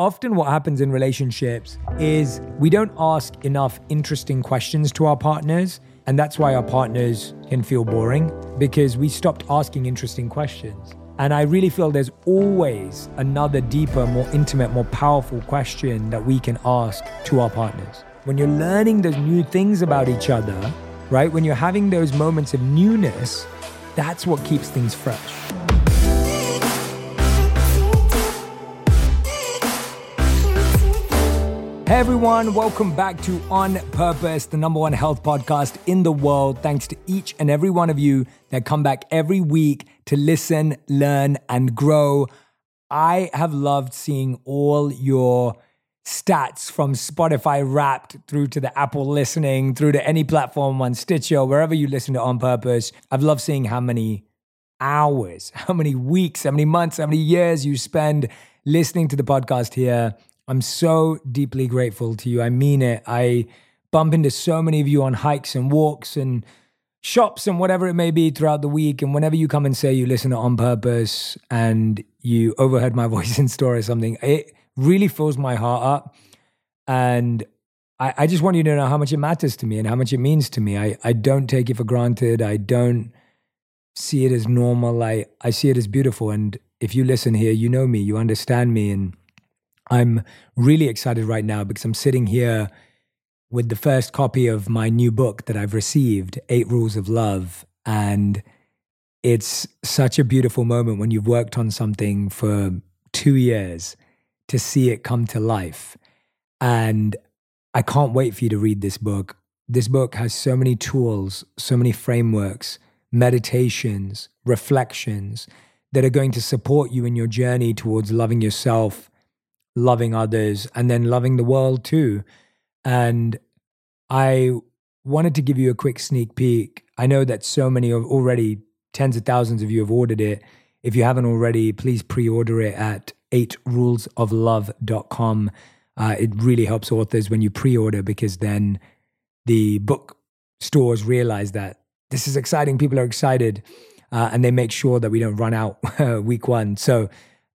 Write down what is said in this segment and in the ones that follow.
often what happens in relationships is we don't ask enough interesting questions to our partners. And that's why our partners can feel boring because we stopped asking interesting questions. And I really feel there's always another deeper, more intimate, more powerful question that we can ask to our partners. When you're learning those new things about each other, right? When you're having those moments of newness, that's what keeps things fresh. Hey everyone, welcome back to On Purpose, the number one health podcast in the world. Thanks to each and every one of you that come back every week to listen, learn, and grow. I have loved seeing all your stats from Spotify wrapped through to the Apple listening, through to any platform on Stitcher, wherever you listen to On Purpose. I've loved seeing how many hours, how many weeks, how many months, how many years you spend listening to the podcast here. I'm so deeply grateful to you. I mean it. I bump into so many of you on hikes and walks and shops and whatever it may be throughout the week. And whenever you come and say you listen On Purpose and you overheard my voice in store or something, it really fills my heart up. And I, I just want you to know how much it matters to me and how much it means to me. I, I don't take it for granted. I don't see it as normal. I, I see it as beautiful. And if you listen here, you know me, you understand me. And I'm really excited right now because I'm sitting here with the first copy of my new book that I've received, Eight Rules of Love. And it's such a beautiful moment when you've worked on something for two years to see it come to life. And I can't wait for you to read this book. This book has so many tools, so many frameworks, meditations, reflections that are going to support you in your journey towards loving yourself loving others and then loving the world too. And I wanted to give you a quick sneak peek. I know that so many of already tens of thousands of you have ordered it. If you haven't already, please pre-order it at 8rulesoflove.com. Uh, it really helps authors when you pre-order because then the book stores realize that this is exciting. People are excited, uh, and they make sure that we don't run out week one. So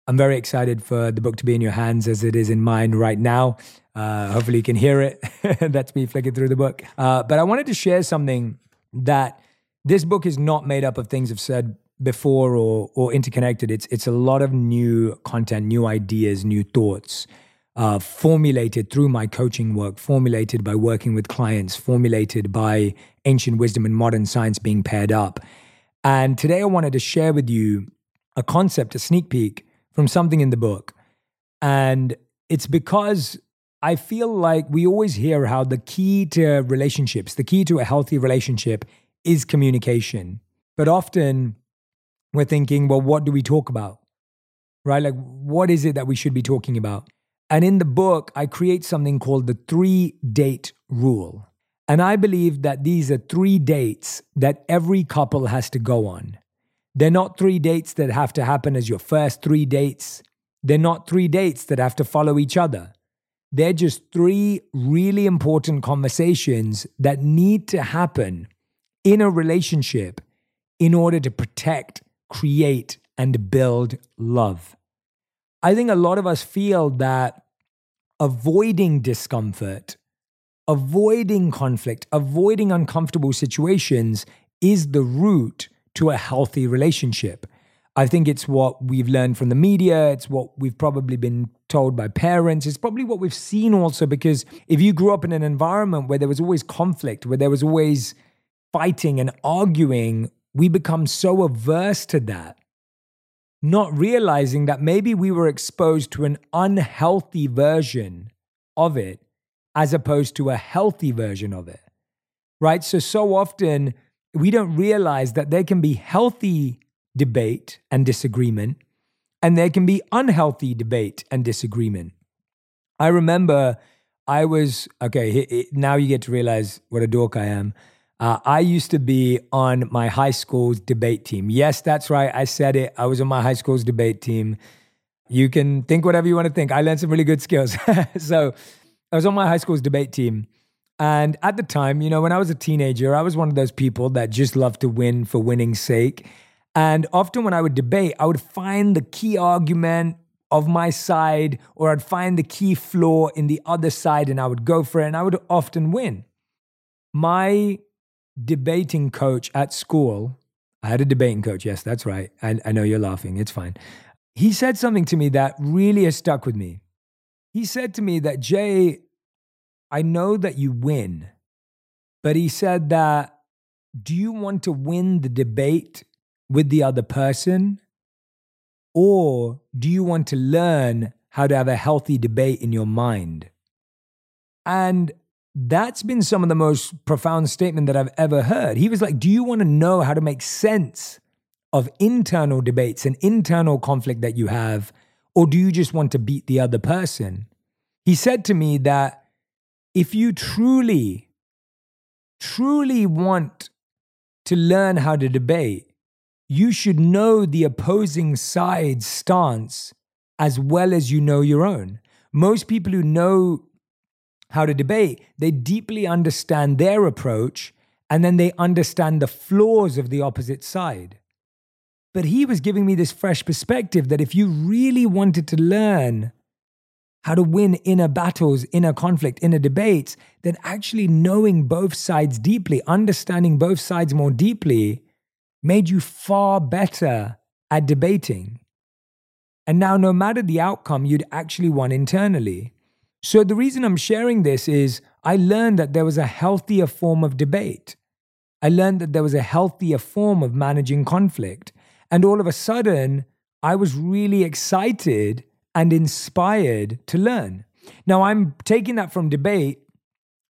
I'm very excited for the book to be in your hands as it is in mine right now. Uh, hopefully, you can hear it. That's me flicking through the book. Uh, but I wanted to share something that this book is not made up of things I've said before or or interconnected. It's it's a lot of new content, new ideas, new thoughts. Uh, formulated through my coaching work, formulated by working with clients, formulated by ancient wisdom and modern science being paired up. And today I wanted to share with you a concept, a sneak peek from something in the book. And it's because I feel like we always hear how the key to relationships, the key to a healthy relationship is communication. But often we're thinking, well, what do we talk about? Right? Like, what is it that we should be talking about? And in the book, I create something called the three date rule. And I believe that these are three dates that every couple has to go on. They're not three dates that have to happen as your first three dates. They're not three dates that have to follow each other. They're just three really important conversations that need to happen in a relationship in order to protect, create, and build love. I think a lot of us feel that avoiding discomfort, avoiding conflict, avoiding uncomfortable situations is the route to a healthy relationship. I think it's what we've learned from the media. It's what we've probably been told by parents. It's probably what we've seen also because if you grew up in an environment where there was always conflict, where there was always fighting and arguing, we become so averse to that, not realizing that maybe we were exposed to an unhealthy version of it as opposed to a healthy version of it. Right? So, so often we don't realize that there can be healthy debate and disagreement, and there can be unhealthy debate and disagreement. I remember I was, okay, now you get to realize what a dork I am. Uh, I used to be on my high school's debate team. Yes, that's right. I said it. I was on my high school's debate team. You can think whatever you want to think. I learned some really good skills. so I was on my high school's debate team. And at the time, you know, when I was a teenager, I was one of those people that just loved to win for winning's sake. And often when I would debate, I would find the key argument, of my side, or I'd find the key flaw in the other side and I would go for it, and I would often win. My debating coach at school, I had a debating coach, yes, that's right. I, I know you're laughing, it's fine. He said something to me that really has stuck with me. He said to me that, Jay, I know that you win, but he said that, do you want to win the debate with the other person? Or do you want to learn how to have a healthy debate in your mind? And that's been some of the most profound statement that I've ever heard. He was like, Do you want to know how to make sense of internal debates and internal conflict that you have? Or do you just want to beat the other person? He said to me that if you truly, truly want to learn how to debate, you should know the opposing side's stance as well as you know your own. Most people who know how to debate, they deeply understand their approach and then they understand the flaws of the opposite side. But he was giving me this fresh perspective that if you really wanted to learn how to win inner battles, inner conflict, inner debates, then actually knowing both sides deeply, understanding both sides more deeply, made you far better at debating. And now, no matter the outcome, you'd actually won internally. So, the reason I'm sharing this is I learned that there was a healthier form of debate. I learned that there was a healthier form of managing conflict. And all of a sudden, I was really excited and inspired to learn. Now, I'm taking that from debate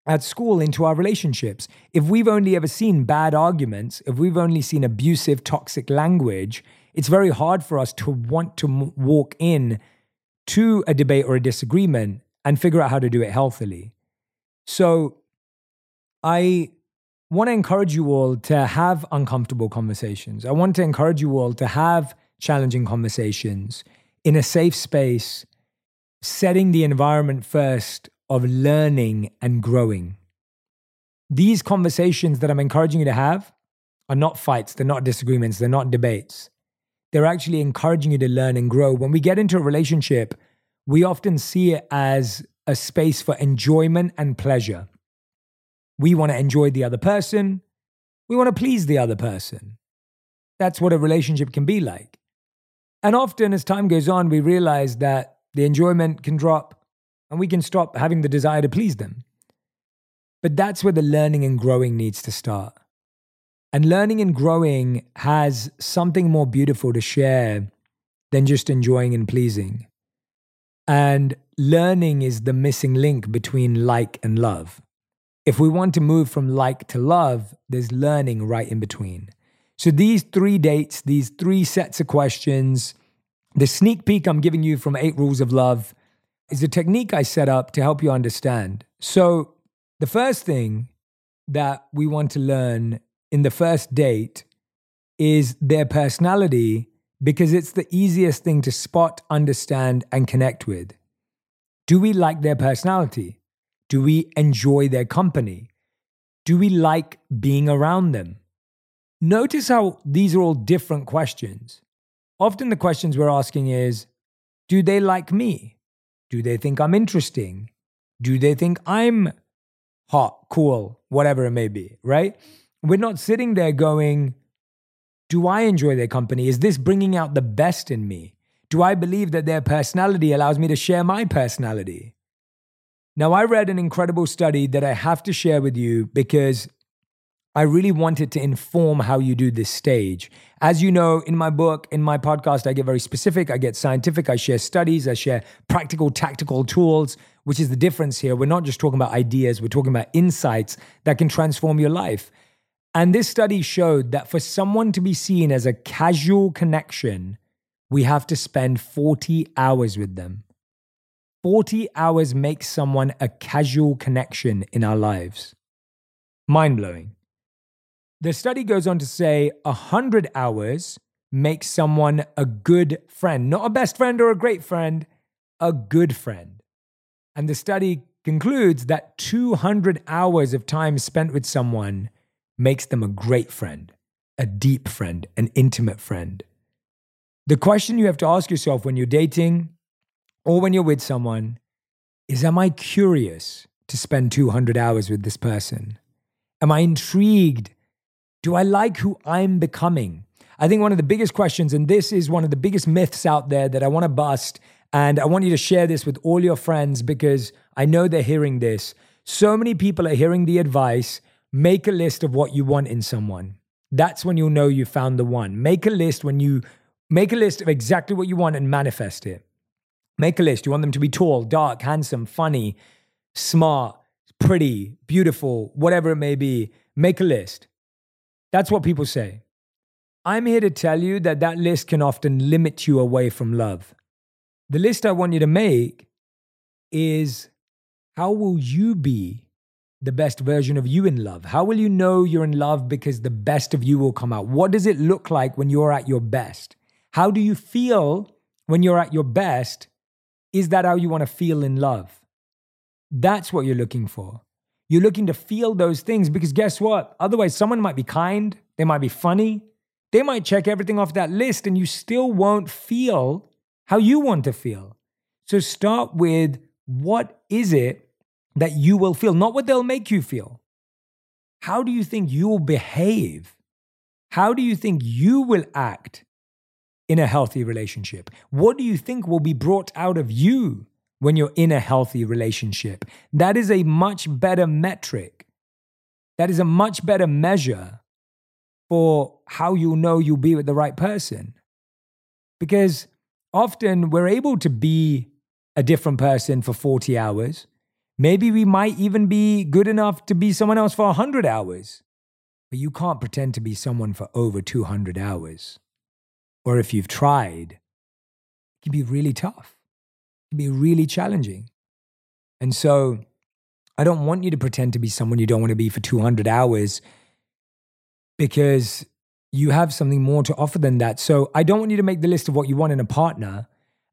at school into our relationships. If we've only ever seen bad arguments, if we've only seen abusive, toxic language, it's very hard for us to want to m- walk in to a debate or a disagreement and figure out how to do it healthily. So I want to encourage you all to have uncomfortable conversations. I want to encourage you all to have challenging conversations in a safe space, setting the environment first of learning and growing. These conversations that I'm encouraging you to have are not fights, they're not disagreements, they're not debates. They're actually encouraging you to learn and grow. When we get into a relationship, we often see it as a space for enjoyment and pleasure. We want to enjoy the other person, we want to please the other person. That's what a relationship can be like. And often, as time goes on, we realize that the enjoyment can drop, and we can stop having the desire to please them. But that's where the learning and growing needs to start. And learning and growing has something more beautiful to share than just enjoying and pleasing. And learning is the missing link between like and love. If we want to move from like to love, there's learning right in between. So these three dates, these three sets of questions, the sneak peek I'm giving you from Eight Rules of Love, is a technique I set up to help you understand. So, the first thing that we want to learn in the first date is their personality because it's the easiest thing to spot, understand, and connect with. Do we like their personality? Do we enjoy their company? Do we like being around them? Notice how these are all different questions. Often the questions we're asking is Do they like me? Do they think I'm interesting? Do they think I'm hot, cool, whatever it may be, right? We're not sitting there going, Do I enjoy their company? Is this bringing out the best in me? Do I believe that their personality allows me to share my personality? Now, I read an incredible study that I have to share with you because I really wanted to inform how you do this stage. As you know, in my book, in my podcast, I get very specific, I get scientific, I share studies, I share practical, tactical tools, which is the difference here. We're not just talking about ideas, we're talking about insights that can transform your life. And this study showed that for someone to be seen as a casual connection, we have to spend 40 hours with them. 40 hours makes someone a casual connection in our lives. Mind blowing. The study goes on to say 100 hours makes someone a good friend, not a best friend or a great friend, a good friend. And the study concludes that 200 hours of time spent with someone makes them a great friend, a deep friend, an intimate friend. The question you have to ask yourself when you're dating, or when you're with someone is Am I curious to spend 200 hours with this person? Am I intrigued? Do I like who I'm becoming? I think one of the biggest questions, and this is one of the biggest myths out there that I want to bust, and I want you to share this with all your friends because I know they're hearing this. So many people are hearing the advice make a list of what you want in someone. That's when you'll know you found the one. Make a list when you make a list of exactly what you want and manifest it. Make a list. You want them to be tall, dark, handsome, funny, smart, pretty, beautiful, whatever it may be. Make a list. That's what people say. I'm here to tell you that that list can often limit you away from love. The list I want you to make is how will you be the best version of you in love? How will you know you're in love because the best of you will come out? What does it look like when you're at your best? How do you feel when you're at your best? Is that how you want to feel in love? That's what you're looking for. You're looking to feel those things because guess what? Otherwise, someone might be kind, they might be funny, they might check everything off that list, and you still won't feel how you want to feel. So start with what is it that you will feel, not what they'll make you feel. How do you think you'll behave? How do you think you will act in a healthy relationship? What do you think will be brought out of you when you're in a healthy relationship? That is a much better metric. That is a much better measure for how you'll know you'll be with the right person. Because often we're able to be a different person for 40 hours. Maybe we might even be good enough to be someone else for 100 hours. But you can't pretend to be someone for over 200 hours. Or if you've tried, it can be really tough, be really challenging. And so I don't want you to pretend to be someone you don't want to be for 200 hours because you have something more to offer than that. So I don't want you to make the list of what you want in a partner.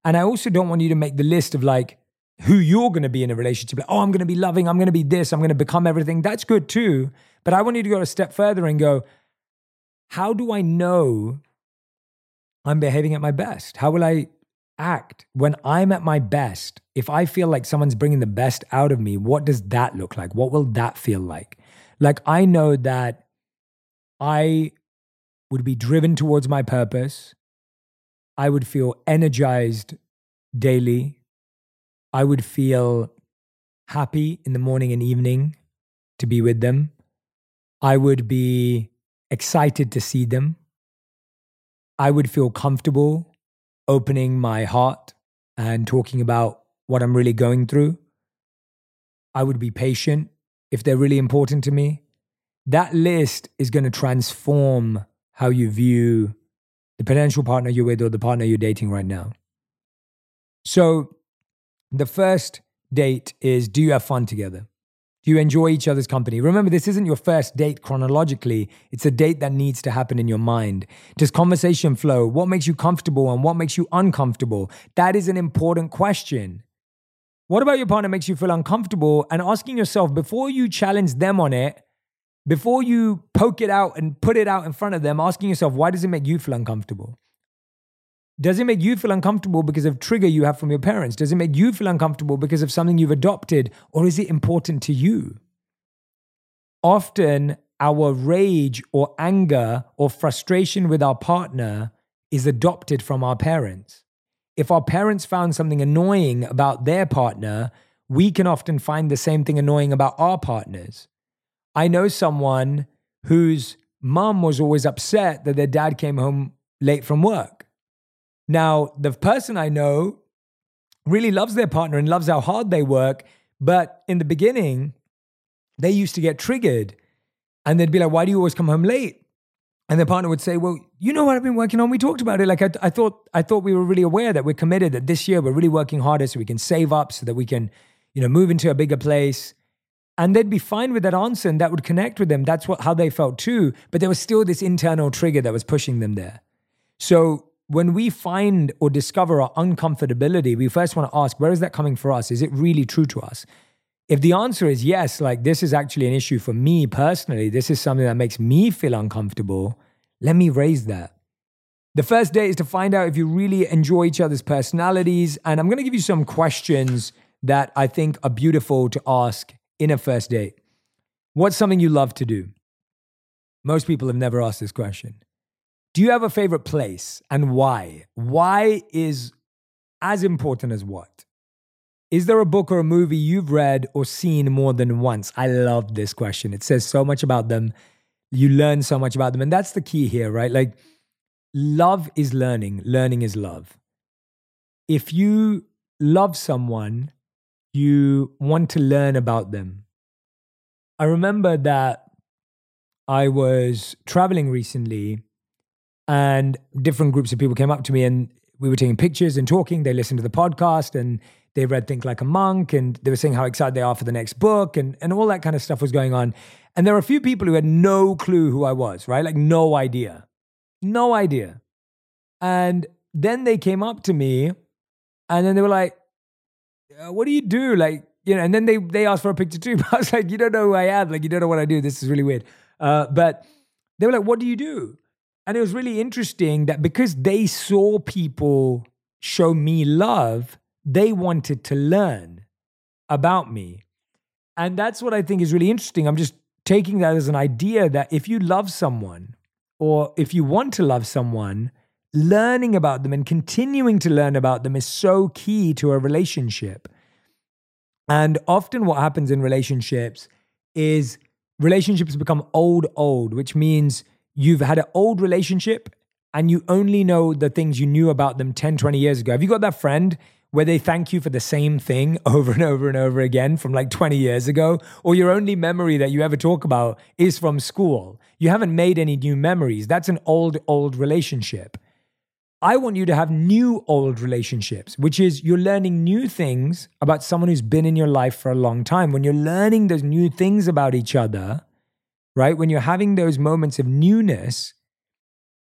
And I also don't want you to make the list of like who you're going to be in a relationship. Like, oh, I'm going to be loving, I'm going to be this, I'm going to become everything. That's good too. But I want you to go a step further and go, how do I know I'm behaving at my best? How will I act when I'm at my best? If I feel like someone's bringing the best out of me, what does that look like? What will that feel like? Like, I know that I would be driven towards my purpose. I would feel energized daily. I would feel happy in the morning and evening to be with them. I would be excited to see them. I would feel comfortable opening my heart and talking about what I'm really going through. I would be patient if they're really important to me that list is going to transform how you view the potential partner you're with or the partner you're dating right now. So, the first date is do you have fun together? Do you enjoy each other's company? Remember, this isn't your first date chronologically. It's a date that needs to happen in your mind. Does conversation flow? What makes you comfortable and what makes you uncomfortable? That is an important question. What about your partner makes you feel uncomfortable? And asking yourself before you challenge them on it, before you poke it out and put it out in front of them, asking yourself, why does it make you feel uncomfortable? Does it make you feel uncomfortable because of trigger you have from your parents? Does it make you feel uncomfortable because of something you've adopted? Or is it important to you? Often, our rage or anger or frustration with our partner is adopted from our parents. If our parents found something annoying about their partner, we can often find the same thing annoying about our partners. I know someone whose mom was always upset that their dad came home late from work. Now, the person I know really loves their partner and loves how hard they work, but in the beginning, they used to get triggered and they'd be like, Why do you always come home late? And their partner would say, Well, you know what I've been working on? We talked about it. Like I, I thought I thought we were really aware that we're committed, that this year we're really working harder so we can save up so that we can, you know, move into a bigger place and they'd be fine with that answer and that would connect with them that's what how they felt too but there was still this internal trigger that was pushing them there so when we find or discover our uncomfortability we first want to ask where is that coming for us is it really true to us if the answer is yes like this is actually an issue for me personally this is something that makes me feel uncomfortable let me raise that The first date is to find out if you really enjoy each other's personalities. And I'm going to give you some questions that I think are beautiful to ask in a first date. What's something you love to do? Most people have never asked this question. Do you have a favorite place and why? Why is as important as what? Is there a book or a movie you've read or seen more than once? I love this question. It says so much about them. You learn so much about them. And that's the key here, right? Like, love is learning, learning is love. If you love someone, you want to learn about them. I remember that I was traveling recently and different groups of people came up to me and we were taking pictures and talking. They listened to the podcast and they read Think Like a Monk and they were saying how excited they are for the next book and, and all that kind of stuff was going on. And there were a few people who had no clue who I was, right? Like, no idea. No idea. And then they came up to me and then they were like, uh, What do you do? Like, you know, and then they, they asked for a picture too. But I was like, You don't know who I am. Like, you don't know what I do. This is really weird. Uh, but they were like, What do you do? And it was really interesting that because they saw people show me love, they wanted to learn about me. And that's what I think is really interesting. I'm just taking that as an idea that if you love someone or if you want to love someone, learning about them and continuing to learn about them is so key to a relationship. And often, what happens in relationships is relationships become old, old, which means you've had an old relationship and you only know the things you knew about them 10, 20 years ago. Have you got that friend where they thank you for the same thing over and over and over again from like 20 years ago? Or your only memory that you ever talk about is from school? You haven't made any new memories. That's an old, old relationship. I want you to have new old relationships, which is you're learning new things about someone who's been in your life for a long time. When you're learning those new things about each other, right? When you're having those moments of newness,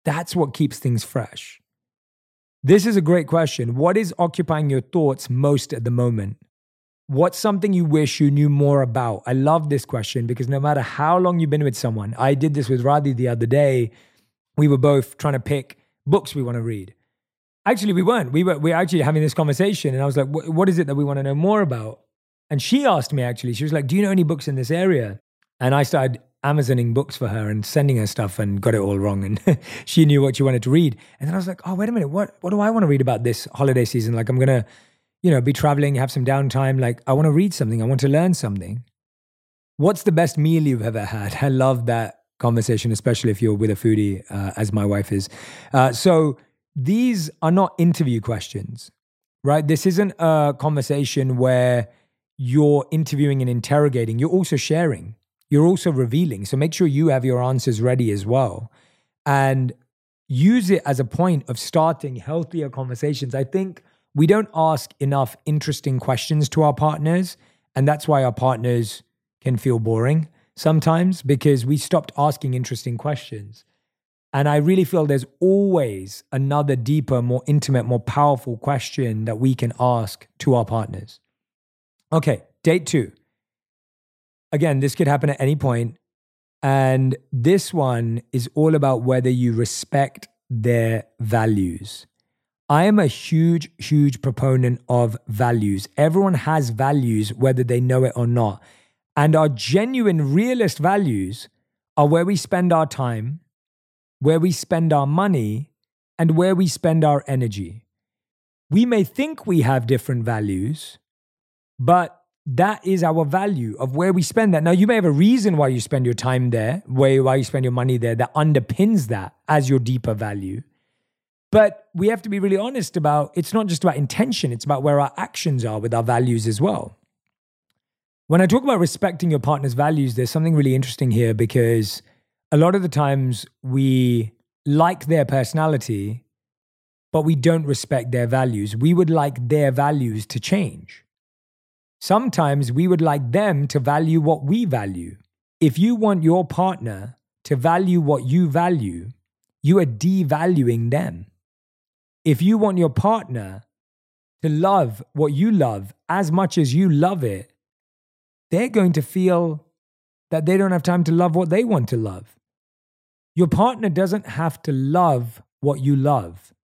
that's what keeps things fresh. This is a great question. What is occupying your thoughts most at the moment? What's something you wish you knew more about? I love this question because no matter how long you've been with someone, I did this with Radhi the other day. We were both trying to pick books we want to read. Actually, we weren't. We were we were actually having this conversation, and I was like, "What is it that we want to know more about?" And she asked me actually. She was like, "Do you know any books in this area?" And I started Amazoning books for her and sending her stuff and got it all wrong. And she knew what she wanted to read. And then I was like, oh, wait a minute. What, what do I want to read about this holiday season? Like, I'm going to, you know, be traveling, have some downtime. Like, I want to read something. I want to learn something. What's the best meal you've ever had? I love that conversation, especially if you're with a foodie, uh, as my wife is. Uh, so these are not interview questions, right? This isn't a conversation where you're interviewing and interrogating. You're also sharing you're also revealing. So make sure you have your answers ready as well. And use it as a point of starting healthier conversations. I think we don't ask enough interesting questions to our partners. And that's why our partners can feel boring sometimes because we stopped asking interesting questions. And I really feel there's always another deeper, more intimate, more powerful question that we can ask to our partners. Okay, date two again, this could happen at any point. And this one is all about whether you respect their values. I am a huge, huge proponent of values. Everyone has values, whether they know it or not. And our genuine, realist values are where we spend our time, where we spend our money, and where we spend our energy. We may think we have different values, but that is our value of where we spend that. Now, you may have a reason why you spend your time there, why, you spend your money there that underpins that as your deeper value. But we have to be really honest about it's not just about intention, it's about where our actions are with our values as well. When I talk about respecting your partner's values, there's something really interesting here because a lot of the times we like their personality, but we don't respect their values. We would like their values to change. Sometimes we would like them to value what we value. If you want your partner to value what you value, you are devaluing them. If you want your partner to love what you love as much as you love it, they're going to feel that they don't have time to love what they want to love. Your partner doesn't have to love what you love.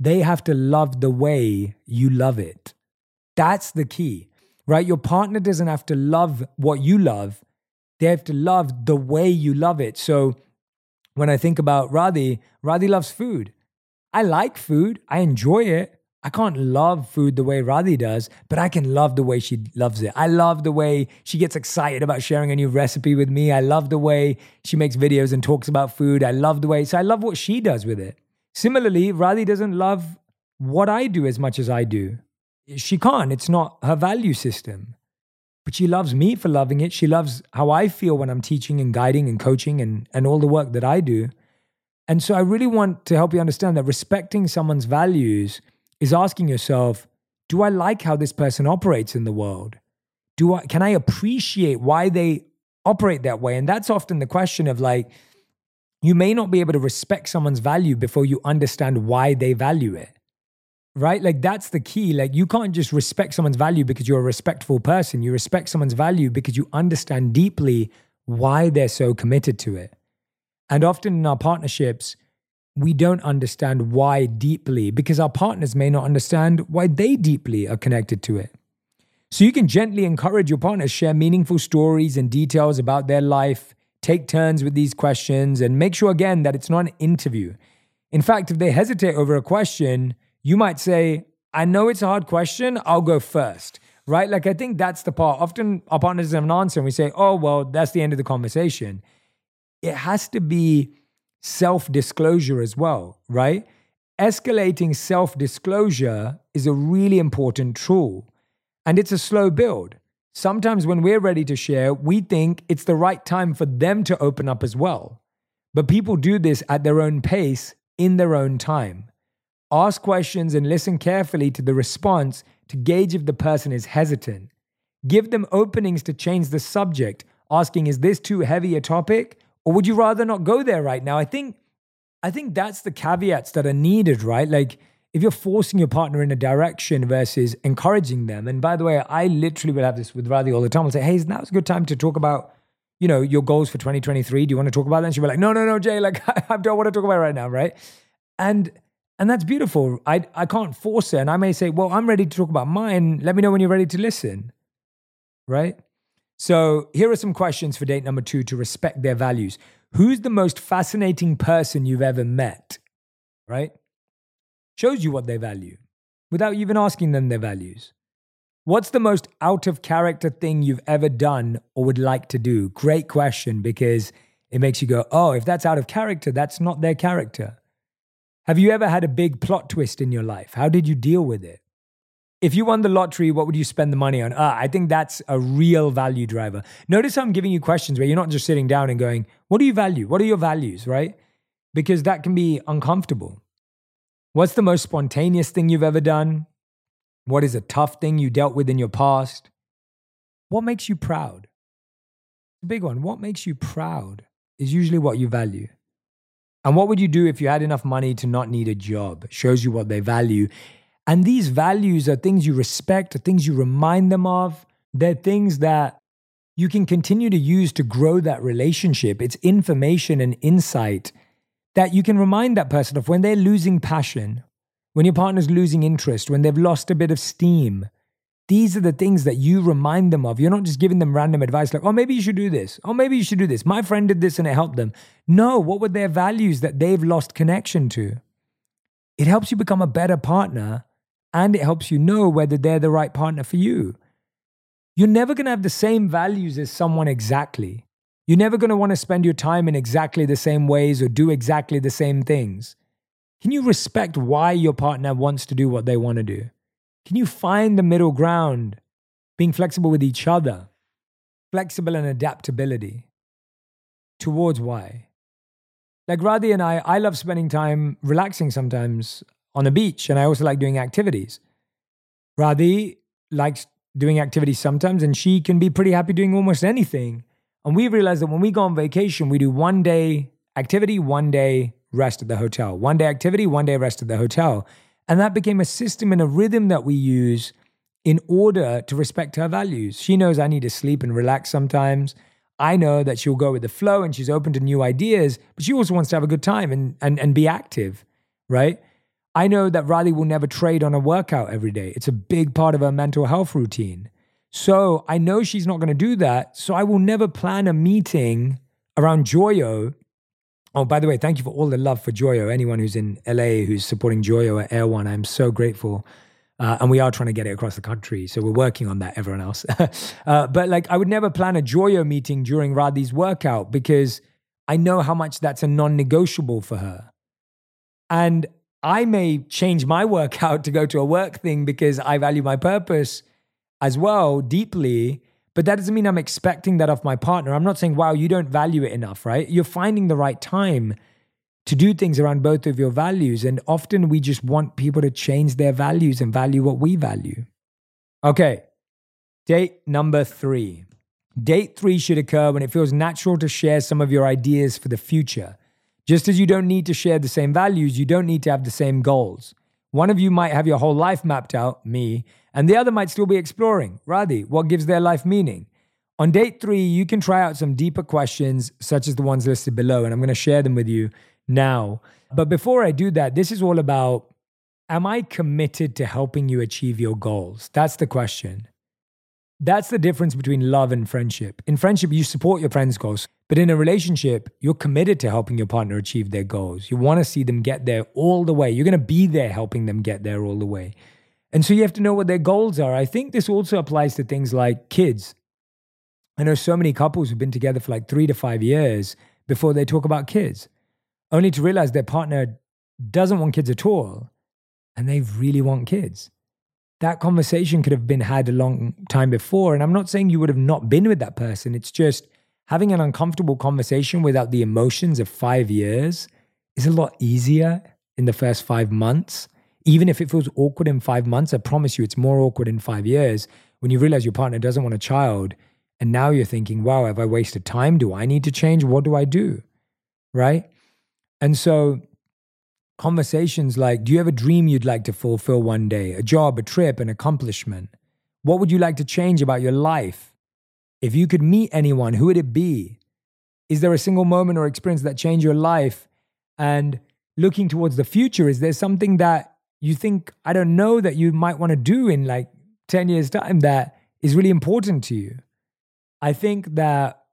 They have to love the way you love it. That's the key, right? Your partner doesn't have to love what you love, they have to love the way you love it. So when I think about Radhi, Radhi loves food. I like food, I enjoy it. I can't love food the way Radhi does, but I can love the way she loves it. I love the way she gets excited about sharing a new recipe with me. I love the way she makes videos and talks about food. I love the way, so I love what she does with it. Similarly, Radhi doesn't love what I do as much as I do. She can't, it's not her value system. But she loves me for loving it. She loves how I feel when I'm teaching and guiding and coaching and, and all the work that I do. And so I really want to help you understand that respecting someone's values is asking yourself, do I like how this person operates in the world? Do I can I appreciate why they operate that way? And that's often the question of like, you may not be able to respect someone's value before you understand why they value it. Right? Like that's the key. Like you can't just respect someone's value because you're a respectful person. You respect someone's value because you understand deeply why they're so committed to it. And often in our partnerships, we don't understand why deeply because our partners may not understand why they deeply are connected to it. So you can gently encourage your partners share meaningful stories and details about their life, take turns with these questions and make sure again that it's not an interview. In fact, if they hesitate over a question, you might say, "I know it's a hard question, I'll go first. Right? Like I think that's the part. Often our partners have an answer and we say, "Oh, well, that's the end of the conversation." It has to be self disclosure as well, right? Escalating self disclosure is a really important tool and it's a slow build. Sometimes when we're ready to share, we think it's the right time for them to open up as well. But people do this at their own pace in their own time. Ask questions and listen carefully to the response to gauge if the person is hesitant. Give them openings to change the subject, asking, Is this too heavy a topic? Or would you rather not go there right now? I think I think that's the caveats that are needed, right? Like if you're forcing your partner in a direction versus encouraging them. And by the way, I literally will have this with Radhi all the time. I'll say, hey, now's a good time to talk about, you know, your goals for 2023. Do you want to talk about that? And she'll be like, no, no, no, Jay, like I don't want to talk about it right now, right? And and that's beautiful. I I can't force it. And I may say, well, I'm ready to talk about mine. Let me know when you're ready to listen. Right? So here are some questions for date number two to respect their values. Who's the most fascinating person you've ever met? Right? Shows you what they value without even asking them their values. What's the most out of character thing you've ever done or would like to do? Great question because it makes you go, oh, if that's out of character, that's not their character. Have you ever had a big plot twist in your life? How did you deal with it? If you won the lottery, what would you spend the money on? Ah, I think that's a real value driver. Notice I'm giving you questions where you're not just sitting down and going, What do you value? What are your values, right? Because that can be uncomfortable. What's the most spontaneous thing you've ever done? What is a tough thing you dealt with in your past? What makes you proud? The big one. What makes you proud is usually what you value. And what would you do if you had enough money to not need a job? Shows you what they value. And these values are things you respect, are things you remind them of. They're things that you can continue to use to grow that relationship. It's information and insight that you can remind that person of when they're losing passion, when your partner's losing interest, when they've lost a bit of steam. These are the things that you remind them of. You're not just giving them random advice like, oh, maybe you should do this. Oh, maybe you should do this. My friend did this and it helped them. No, what were their values that they've lost connection to? It helps you become a better partner and it helps you know whether they're the right partner for you. You're never going to have the same values as someone exactly. You're never going to want to spend your time in exactly the same ways or do exactly the same things. Can you respect why your partner wants to do what they want to do? Can you find the middle ground, being flexible with each other, flexible and adaptability towards why? Like Radhi and I, I love spending time relaxing sometimes on the beach, and I also like doing activities. Radhi likes doing activities sometimes, and she can be pretty happy doing almost anything. And we realized that when we go on vacation, we do one day activity, one day rest at the hotel. One day activity, one day rest at the hotel. And that became a system and a rhythm that we use in order to respect her values. She knows I need to sleep and relax sometimes. I know that she'll go with the flow and she's open to new ideas, but she also wants to have a good time and, and, and be active. right? I know that Radhi will never trade on a workout every day. It's a big part of her mental health routine. So I know she's not going to do that. So I will never plan a meeting around Joyo. Oh, by the way, thank you for all the love for Joyo. Anyone who's in LA who's supporting Joyo at Erewhon, I'm so grateful. Uh, and we are trying to get it across the country. So we're working on that, everyone else. uh, but like, I would never plan a Joyo meeting during Radhi's workout because I know how much that's a non negotiable for her. And I may change my workout to go to a work thing because I value my purpose as well deeply. But that doesn't mean I'm expecting that of my partner. I'm not saying, wow, you don't value it enough, right? You're finding the right time to do things around both of your values. And often we just want people to change their values and value what we value. Okay, date number three. Date three should occur when it feels natural to share some of your ideas for the future. Just as you don't need to share the same values, you don't need to have the same goals. One of you might have your whole life mapped out, me, and the other might still be exploring, Radhi, what gives their life meaning. On date three, you can try out some deeper questions, such as the ones listed below, and I'm going to share them with you now. But before I do that, this is all about Am I committed to helping you achieve your goals? That's the question. That's the difference between love and friendship. In friendship, you support your friends' goals, but in a relationship, you're committed to helping your partner achieve their goals. You want to see them get there all the way. You're going to be there helping them get there all the way. And so you have to know what their goals are. I think this also applies to things like kids. I know so many couples who've been together for like three to five years before they talk about kids, only to realize their partner doesn't want kids at all and they really want kids. That conversation could have been had a long time before. And I'm not saying you would have not been with that person. It's just having an uncomfortable conversation without the emotions of five years is a lot easier in the first five months even if it feels awkward in five months, I promise you it's more awkward in five years when you realize your partner doesn't want a child. And now you're thinking, wow, have I wasted time? Do I need to change? What do I do? Right. And so, conversations like, do you have a dream you'd like to fulfill one day? A job, a trip, an accomplishment? What would you like to change about your life? If you could meet anyone, who would it be? Is there a single moment or experience that changed your life? And looking towards the future, is there something that you think, I don't know, that you might want to do in like 10 years' time that is really important to you. I think that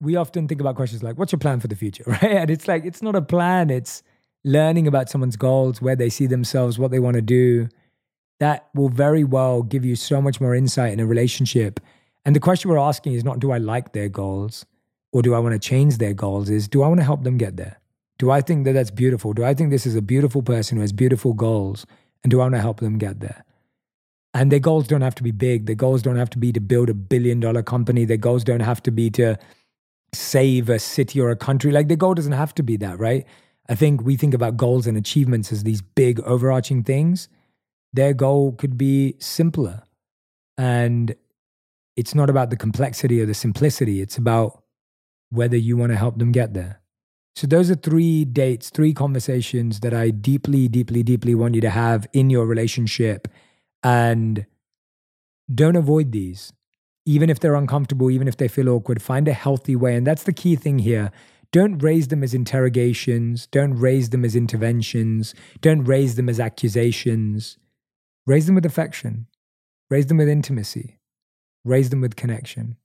we often think about questions like, what's your plan for the future? Right. And it's like, it's not a plan, it's learning about someone's goals, where they see themselves, what they want to do. That will very well give you so much more insight in a relationship. And the question we're asking is not, do I like their goals or do I want to change their goals? Is, do I want to help them get there? Do I think that that's beautiful? Do I think this is a beautiful person who has beautiful goals? And do I want to help them get there? And their goals don't have to be big. Their goals don't have to be to build a billion dollar company. Their goals don't have to be to save a city or a country. Like their goal doesn't have to be that, right? I think we think about goals and achievements as these big overarching things. Their goal could be simpler. And it's not about the complexity or the simplicity, it's about whether you want to help them get there. So, those are three dates, three conversations that I deeply, deeply, deeply want you to have in your relationship. And don't avoid these, even if they're uncomfortable, even if they feel awkward. Find a healthy way. And that's the key thing here. Don't raise them as interrogations. Don't raise them as interventions. Don't raise them as accusations. Raise them with affection. Raise them with intimacy. Raise them with connection.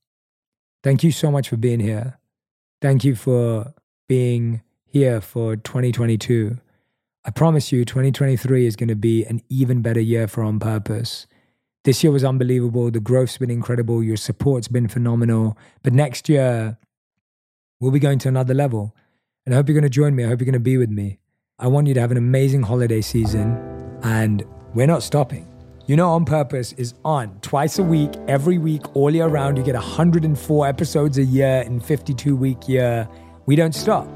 Thank you so much for being here. Thank you for being here for 2022. I promise you, 2023 is going to be an even better year for On Purpose. This year was unbelievable. The growth's been incredible. Your support's been phenomenal. But next year, we'll be going to another level. And I hope you're going to join me. I hope you're going to be with me. I want you to have an amazing holiday season. And we're not stopping. You know, On Purpose is on twice a week, every week, all year round. You get 104 episodes a year in 52 week year we don't stop.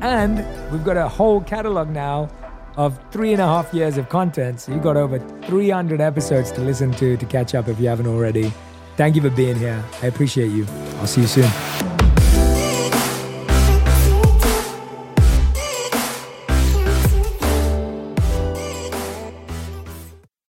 And we've got a whole catalog now of three and a half years of content. So you've got over 300 episodes to listen to to catch up if you haven't already. Thank you for being here. I appreciate you. I'll see you soon.